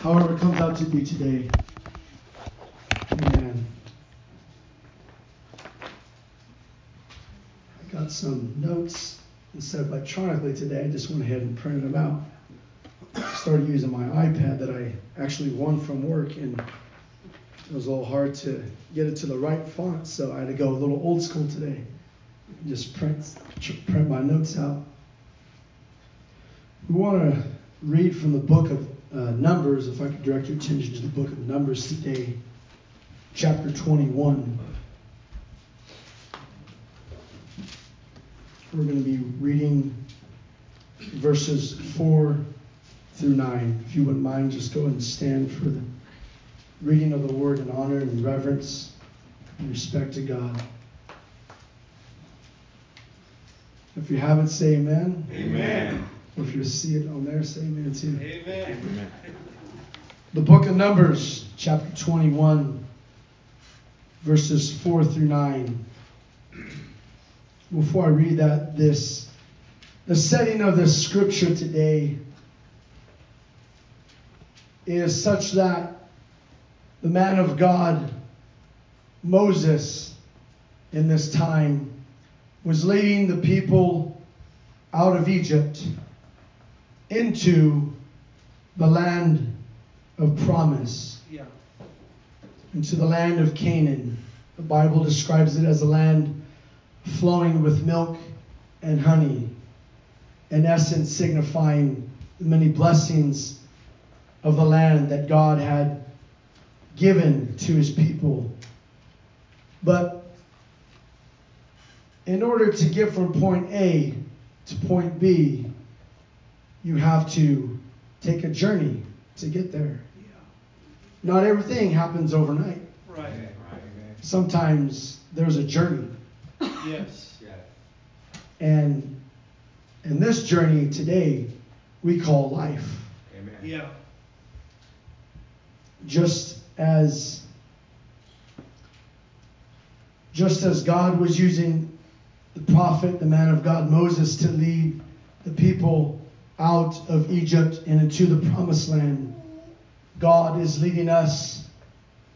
however it comes out to be today. Amen. I got some notes instead of electronically today. I just went ahead and printed them out. Started using my iPad that I actually won from work, and it was a little hard to get it to the right font, so I had to go a little old school today. Just print print my notes out. We want to read from the book of uh, Numbers, if I could direct your attention to the book of Numbers today, chapter 21. We're going to be reading verses 4 through 9. If you wouldn't mind, just go and stand for the reading of the word in honor and reverence and respect to God. If you have it, say amen. Amen. If you see it on there, say amen too. Amen. amen. The book of Numbers, chapter 21, verses 4 through 9. Before I read that, this the setting of this scripture today is such that the man of God, Moses, in this time, was leading the people out of Egypt into the land of promise, yeah. into the land of Canaan. The Bible describes it as a land flowing with milk and honey, in essence, signifying the many blessings of the land that God had given to his people. But in order to get from point A to point B, you have to take a journey to get there. Yeah. Not everything happens overnight. Right. Sometimes there's a journey. Yes. yeah. And in this journey today, we call life. Amen. Yeah. Just as just as God was using the prophet, the man of God, Moses, to lead the people out of Egypt and into the promised land. God is leading us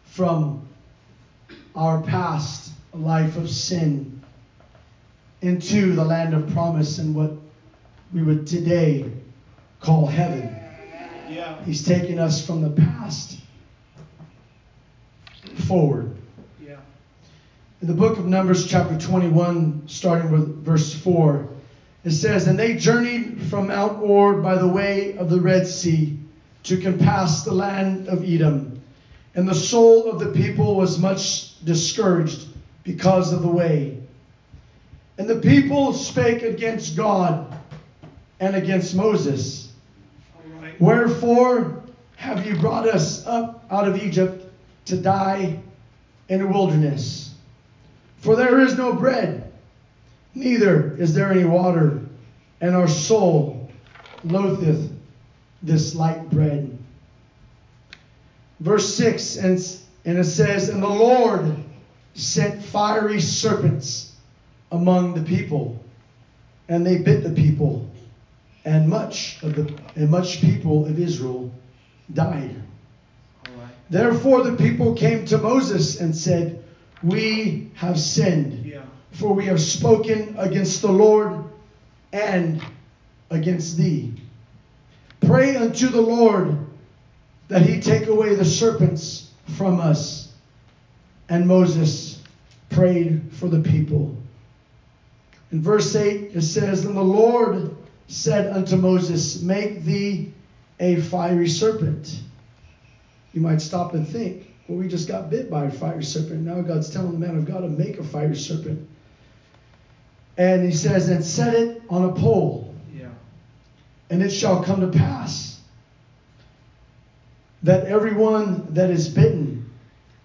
from our past life of sin into the land of promise and what we would today call heaven. Yeah. He's taking us from the past forward. Yeah. In the book of Numbers, chapter 21, starting with verse 4, it says, And they journeyed from Mount Hor by the way of the Red Sea to compass the land of Edom. And the soul of the people was much discouraged because of the way. And the people spake against God and against Moses. Wherefore have you brought us up out of Egypt to die in the wilderness? For there is no bread neither is there any water, and our soul loatheth this light bread. Verse 6, and, and it says, And the Lord sent fiery serpents among the people, and they bit the people, and much of the and much people of Israel died. Therefore the people came to Moses and said, We have sinned. Yeah for we have spoken against the Lord and against thee. Pray unto the Lord that he take away the serpents from us. And Moses prayed for the people. In verse 8 it says, And the Lord said unto Moses, Make thee a fiery serpent. You might stop and think, well, we just got bit by a fiery serpent. Now God's telling the man of God to make a fiery serpent. And he says, and set it on a pole. Yeah. And it shall come to pass that everyone that is bitten,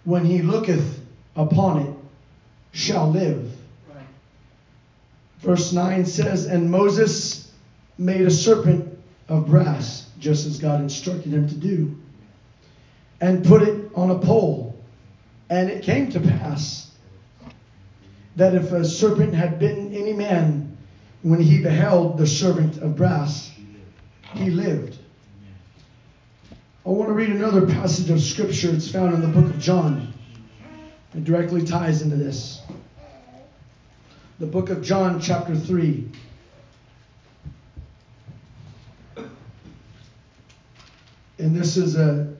when he looketh upon it, shall live. Right. Verse 9 says, And Moses made a serpent of brass, just as God instructed him to do, and put it on a pole. And it came to pass that if a serpent had bitten any man, when he beheld the serpent of brass, he lived. I want to read another passage of scripture. It's found in the book of John. It directly ties into this. The book of John, chapter 3. And this is a,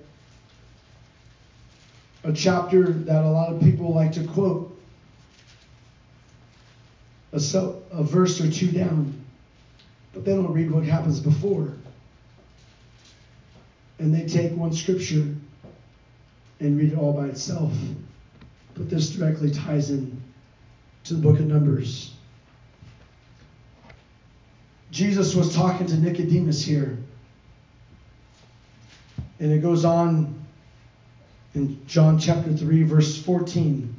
a chapter that a lot of people like to quote a, a verse or two down, but they don't read what happens before. And they take one scripture and read it all by itself. But this directly ties in to the book of Numbers. Jesus was talking to Nicodemus here. And it goes on in John chapter 3, verse 14.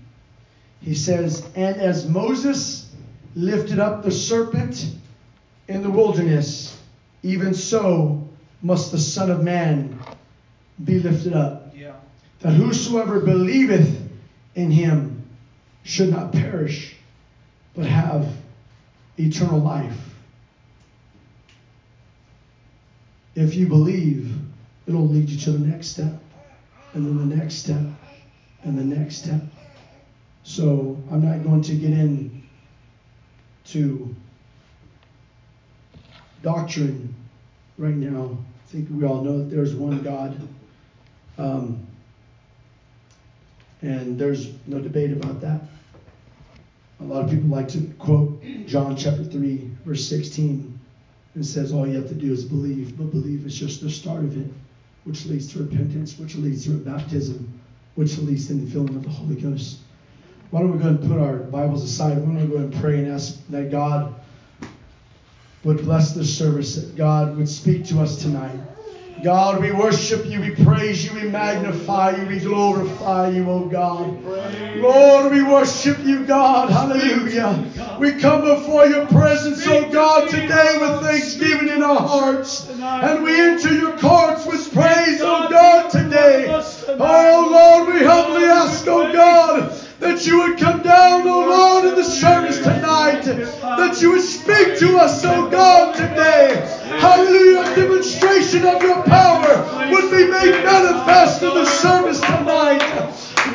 He says, And as Moses lifted up the serpent in the wilderness, even so must the Son of Man be lifted up. Yeah. That whosoever believeth in him should not perish, but have eternal life. If you believe, it'll lead you to the next step, and then the next step, and the next step. So I'm not going to get in to doctrine right now. I think we all know that there's one God. Um, and there's no debate about that. A lot of people like to quote John chapter 3, verse 16. and says all you have to do is believe, but believe is just the start of it, which leads to repentance, which leads to baptism, which leads to the filling of the Holy Ghost. Why don't we go and put our Bibles aside? Why don't we go and pray and ask that God would bless this service, that God would speak to us tonight. God, we worship you, we praise you, we magnify you, we glorify you, oh God. Lord, we worship you, God. Hallelujah. We come before your presence, oh God, today with thanksgiving in our hearts. And we enter your courts with praise, oh God, today. Oh Lord, we humbly ask, oh God, that you would come down, oh Lord, in the service tonight. That you would speak to us, oh God, today. Hallelujah. Demonstration of your power would be made manifest in the service tonight.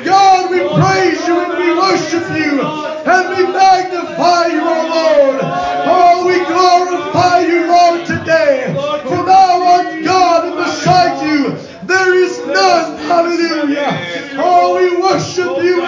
God, we praise you and we worship you and we magnify you, O Lord. Oh, we glorify you, Lord, today. For thou art God and beside you there is none. Hallelujah. Oh, we worship you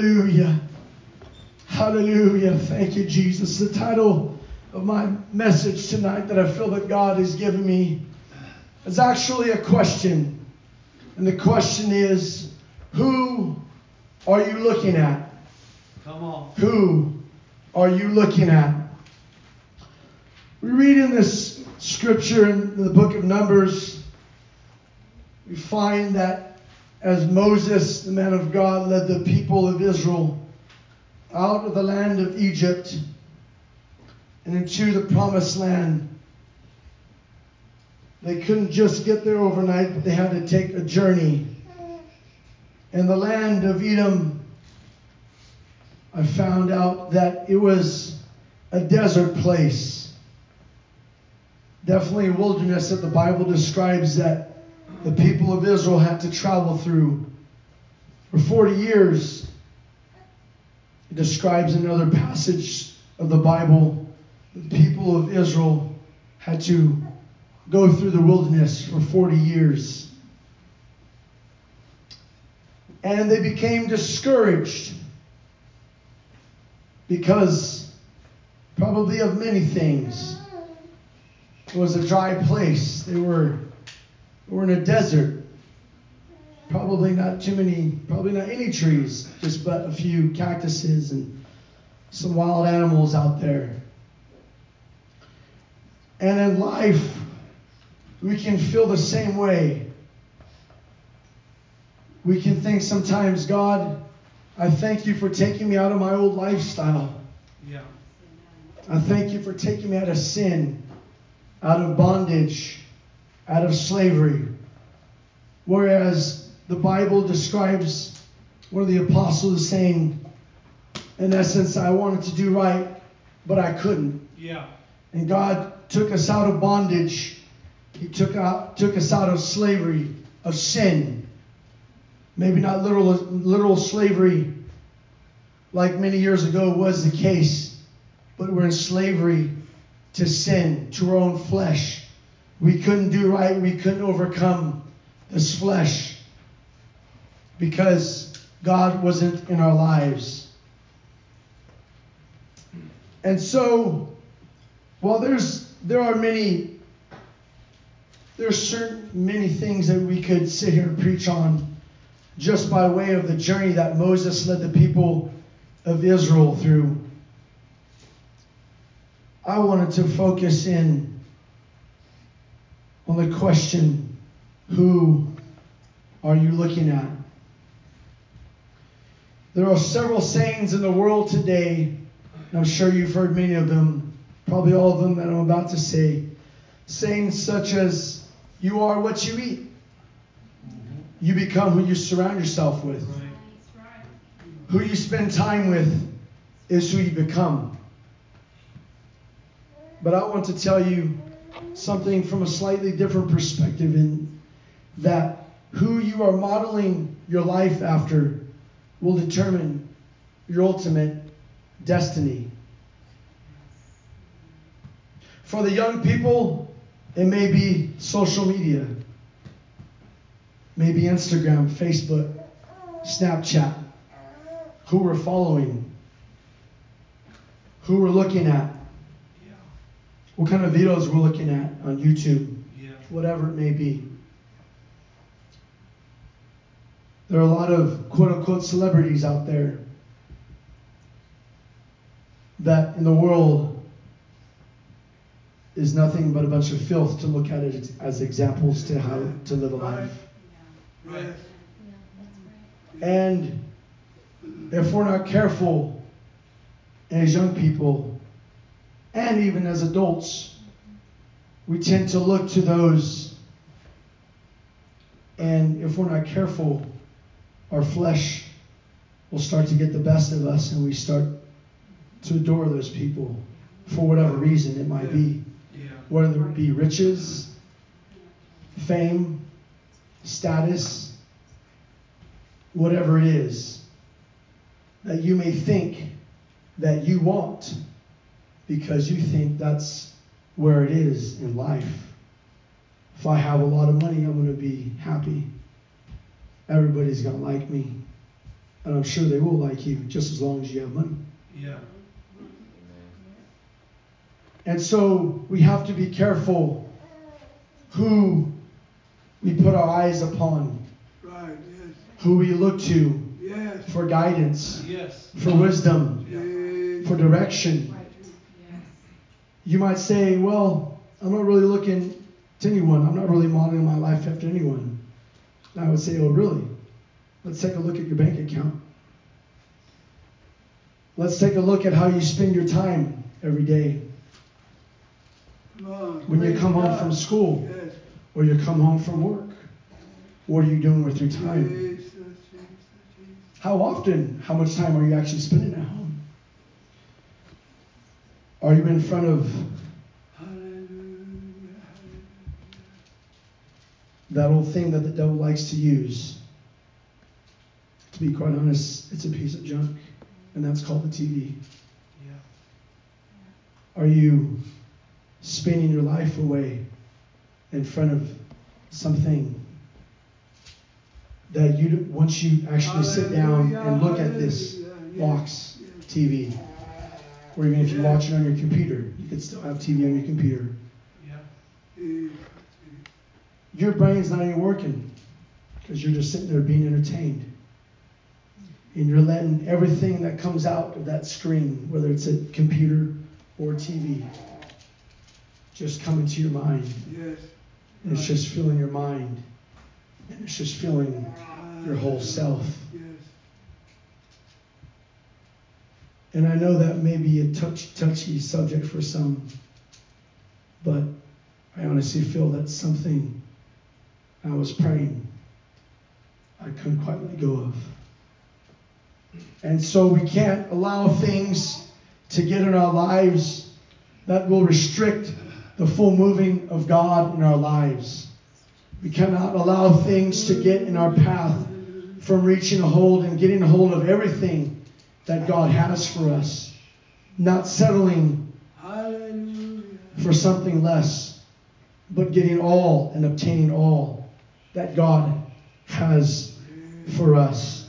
Hallelujah. Hallelujah. Thank you, Jesus. The title of my message tonight that I feel that God has given me is actually a question. And the question is Who are you looking at? Come on. Who are you looking at? We read in this scripture in the book of Numbers, we find that as Moses, the man of God, led the people of Israel out of the land of Egypt and into the promised land, they couldn't just get there overnight, but they had to take a journey. In the land of Edom, I found out that it was a desert place. Definitely a wilderness that the Bible describes that the people of Israel had to travel through for 40 years. It describes another passage of the Bible the people of Israel had to go through the wilderness for 40 years. And they became discouraged. because probably of many things. It was a dry place. They were, were in a desert. Probably not too many, probably not any trees, just but a few cactuses and some wild animals out there. And in life, we can feel the same way. We can think sometimes, God, I thank you for taking me out of my old lifestyle. Yeah. I thank you for taking me out of sin, out of bondage, out of slavery. Whereas the Bible describes one of the apostles saying, in essence, I wanted to do right, but I couldn't. Yeah. And God took us out of bondage. He took out took us out of slavery, of sin. Maybe not literal literal slavery like many years ago was the case, but we're in slavery to sin, to our own flesh. We couldn't do right, we couldn't overcome this flesh because God wasn't in our lives. And so, while there's there are many there's certain many things that we could sit here and preach on just by way of the journey that Moses led the people of Israel through. I wanted to focus in on the question who are you looking at? There are several sayings in the world today, and I'm sure you've heard many of them, probably all of them that I'm about to say. Sayings such as, You are what you eat. You become who you surround yourself with. Who you spend time with is who you become. But I want to tell you something from a slightly different perspective in that who you are modeling your life after will determine your ultimate destiny. For the young people, it may be social media, maybe Instagram, Facebook, Snapchat, who we're following, who we're looking at. What kind of videos we're looking at on YouTube, Yeah. whatever it may be. There are a lot of quote unquote celebrities out there that in the world is nothing but a bunch of filth to look at it as examples to how to live a life. Right. And if we're not careful as young people and even as adults, we tend to look to those. And if we're not careful, our flesh will start to get the best of us and we start to adore those people for whatever reason it might be. Yeah. Whether it be riches, fame, status, whatever it is that you may think that you want because you think that's where it is in life. If I have a lot of money, I'm going to be happy. Everybody's going to like me. And I'm sure they will like you just as long as you have money. Yeah. And so we have to be careful who we put our eyes upon, Right, yes, who we look to yes, for guidance, Yes. for wisdom, for direction. You might say, well, I'm not really looking to anyone. I'm not really modeling my life after anyone. And I would say, oh, really? Let's take a look at your bank account. Let's take a look at how you spend your time every day. On. When you come home from school Yes, or you come home from work. What are you doing with your time? Jesus, Jesus, Jesus. How often, how much time are you actually spending at home? Are you in front of that old thing that the devil likes to use? To be quite honest, it's a piece of junk, and that's called the TV. Are you spending your life away in front of something that you, once you actually sit down and look at this box. TV, Or even if you watch it on your computer, you could still have TV on your computer. Yeah. Your brain's not even working because you're just sitting there being entertained. And you're letting everything that comes out of that screen, whether it's a computer or TV, just come into your mind. yes. And it's just filling your mind. And it's just filling your whole self. Yes. And I know that may be a touch, touchy subject for some, but I honestly feel that's something I was praying I couldn't quite let go of. And so we can't allow things to get in our lives that will restrict the full moving of God in our lives. We cannot allow things to get in our path from reaching a hold and getting a hold of everything that God has for us, not settling for something less, but getting all and obtaining all that God has for us.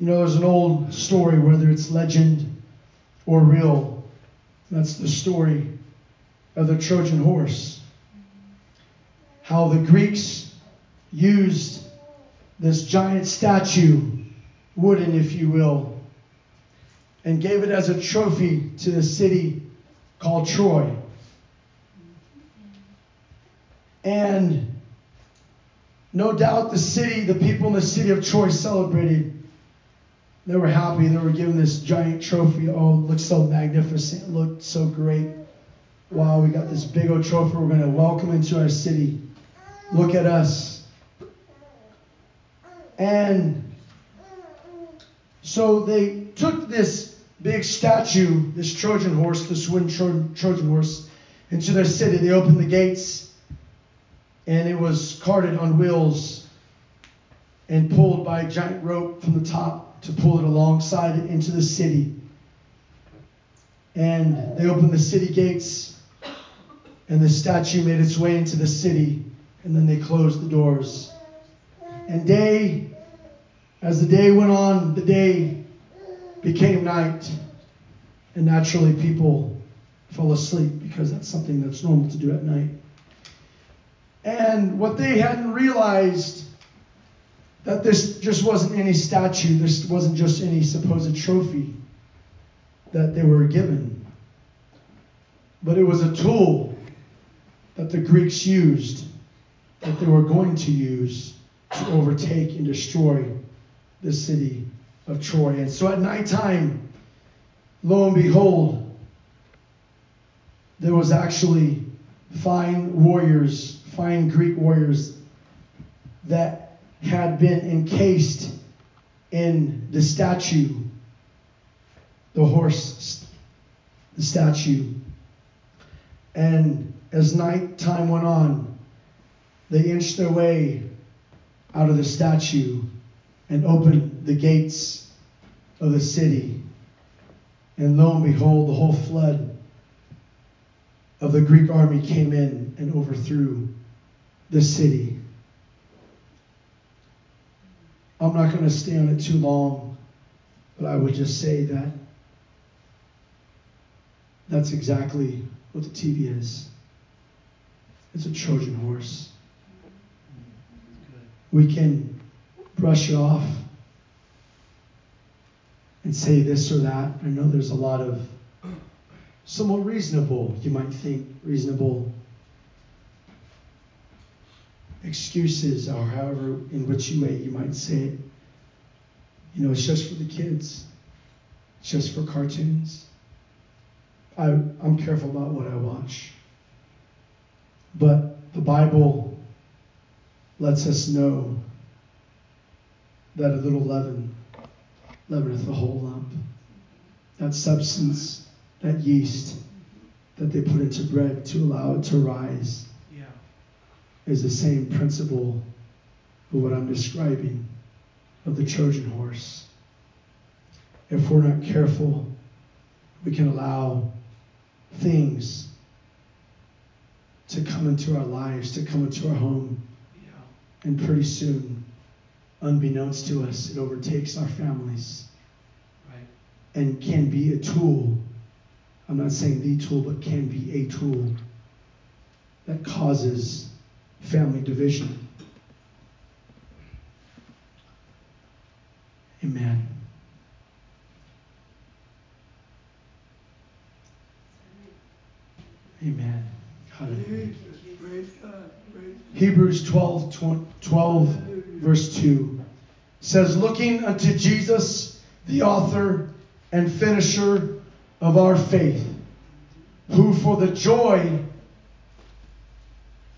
You know, there's an old story, whether it's legend or real. That's the story of the Trojan horse. How the Greeks used this giant statue, wooden, if you will, and gave it as a trophy to the city called Troy. And no doubt the city, the people in the city of Troy celebrated. They were happy. They were given this giant trophy. Oh, it looked so magnificent. It looked so great. Wow, we got this big old trophy we're going to welcome into our city. Look at us. And so they took this big statue, this Trojan horse, this wooden Tro- Trojan horse, into their city. They opened the gates, and it was carted on wheels and pulled by a giant rope from the top to pull it alongside it into the city. And they opened the city gates, and the statue made its way into the city, and then they closed the doors. And day, as the day went on, the day became night, and naturally people fell asleep because that's something that's normal to do at night. And what they hadn't realized that this just wasn't any statue, this wasn't just any supposed trophy that they were given, but it was a tool that the Greeks used, that they were going to use to overtake and destroy the city of Troy. And so at nighttime, lo and behold, there was actually fine warriors, fine Greek warriors that had been encased in the statue, the horse, the statue. And as night time went on, they inched their way out of the statue and opened the gates of the city. And lo and behold, the whole flood of the Greek army came in and overthrew the city. I'm not going to stay on it too long, but I would just say that that's exactly what the TV is. It's a Trojan horse. We can brush it off and say this or that. I know there's a lot of somewhat reasonable, you might think, reasonable excuses or however in which you way you might say it. You know, it's just for the kids. It's just for cartoons. I, I'm careful about what I watch. But the Bible lets us know that a little leaven leaveneth the whole lump. That substance, that yeast that they put into bread to allow it to rise Yeah. is the same principle of what I'm describing of the Trojan horse. If we're not careful, we can allow things to come into our lives, to come into our home, Yeah. and pretty soon, unbeknownst to us, it overtakes our families. Right. and can be a tool. I'm not saying the tool, but can be a tool that causes family division. Amen. Amen. Hallelujah. Jesus. Praise God. Praise Hebrews 12, 12, verse 2 says, Looking unto Jesus, the author and finisher of our faith, who for the joy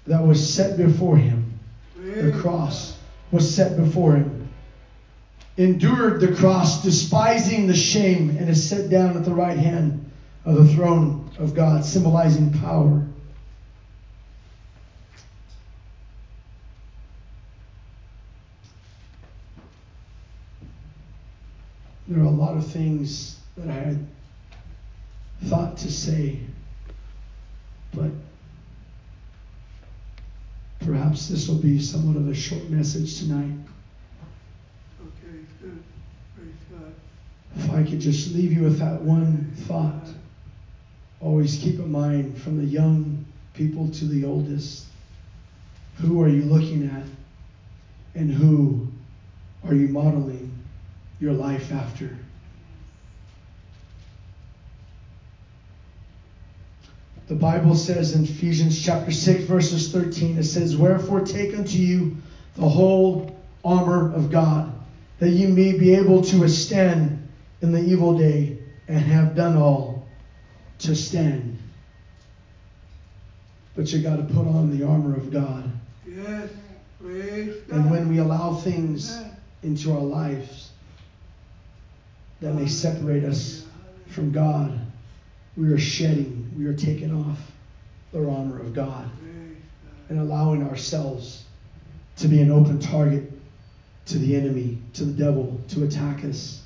that was set before him, the cross was set before him, endured the cross, despising the shame, and is set down at the right hand of the throne of God, symbolizing power. There are a lot of things that I had thought to say, but perhaps this will be somewhat of a short message tonight. Okay, good. Praise God. If I could just leave you with that one thought, always keep in mind from the young people to the oldest who are you looking at and who are you modeling your life after? The Bible says in Ephesians chapter 6, verses 13, it says, Wherefore take unto you the whole armor of God, that ye may be able to withstand in the evil day, and have done all to stand. But you got to put on the armor of God. Yes. And when we allow things into our lives that may separate us from God, we are shedding, we are taking off the armor of God and allowing ourselves to be an open target to the enemy, to the devil, to attack us.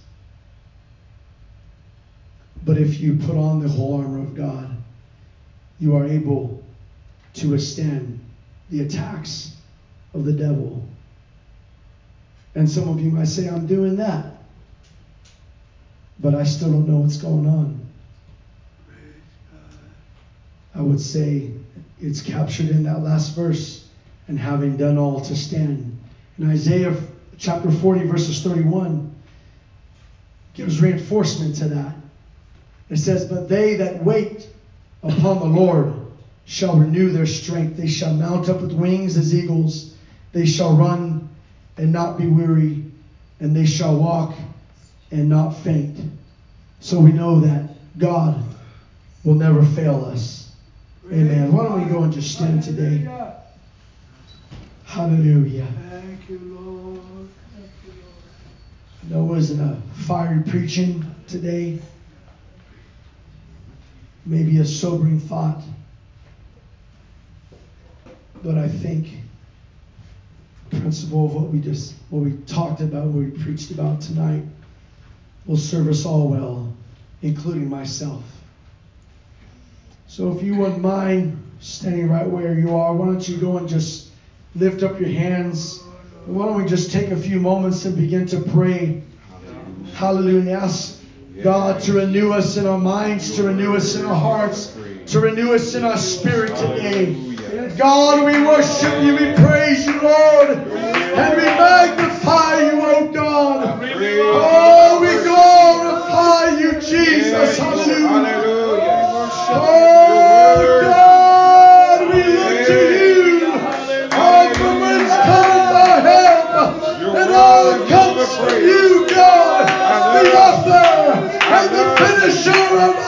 But if you put on the whole armor of God, you are able to withstand the attacks of the devil. And some of you might say, I'm doing that. But I still don't know what's going on. I would say it's captured in that last verse, and having done all to stand. In Isaiah chapter 40, verses 31, gives reinforcement to that. It says, But they that wait upon the Lord shall renew their strength. They shall mount up with wings as eagles. They shall run and not be weary, and they shall walk and not faint. So we know that God will never fail us. Amen. Why don't we go and just stand today? Hallelujah. Thank you, Lord. Thank you, Lord. I wasn't a fiery preaching today. Maybe a sobering thought. But I think the principle of what we just what we talked about, what we preached about tonight, will serve us all well, including myself. So if you wouldn't mind standing right where you are, why don't you go and just lift up your hands? Why don't we just take a few moments and begin to pray? Hallelujah. Ask God to renew us in our minds, to renew us in our hearts, to renew us in our spirit today. God, we worship you, we praise you, Lord, and we magnify the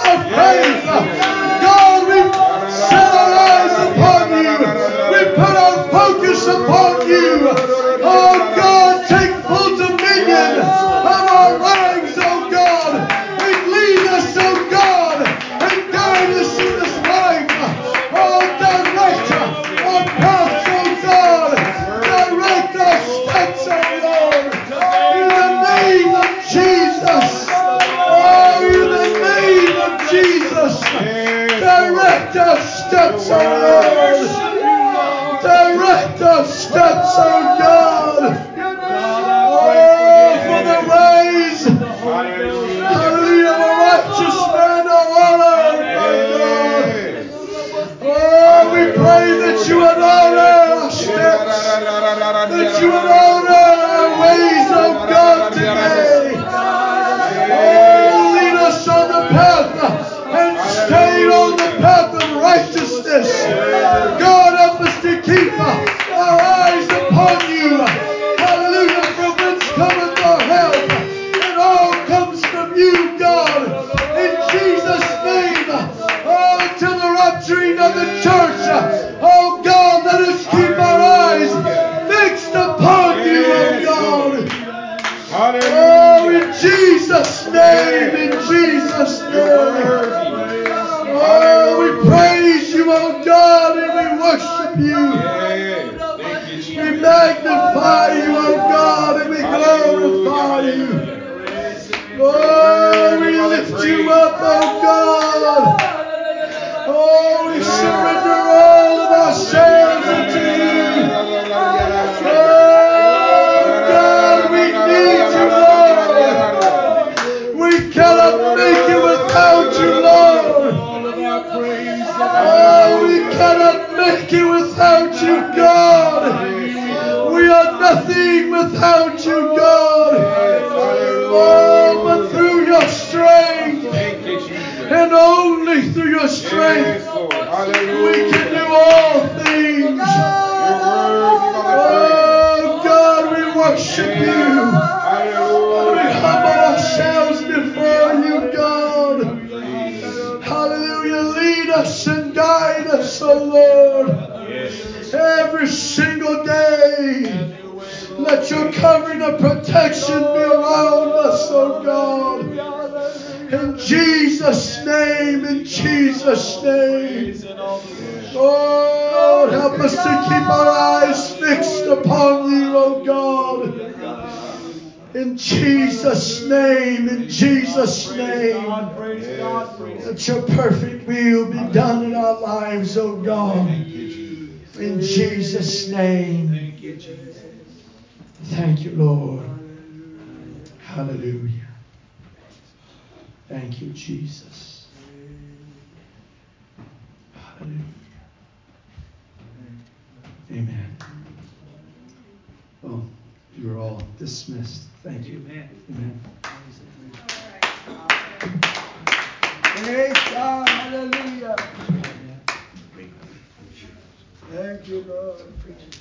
Lord, help us to keep our eyes fixed upon you, O God. In Jesus' name, in Jesus' name, that your perfect will be done in our lives, O God. In Jesus' name. Thank you, Lord. Hallelujah. Thank you, Jesus. Hallelujah. Amen. Well, you are all dismissed. Thank you. Amen. Amen. Praise God. Hallelujah. Thank you, Lord.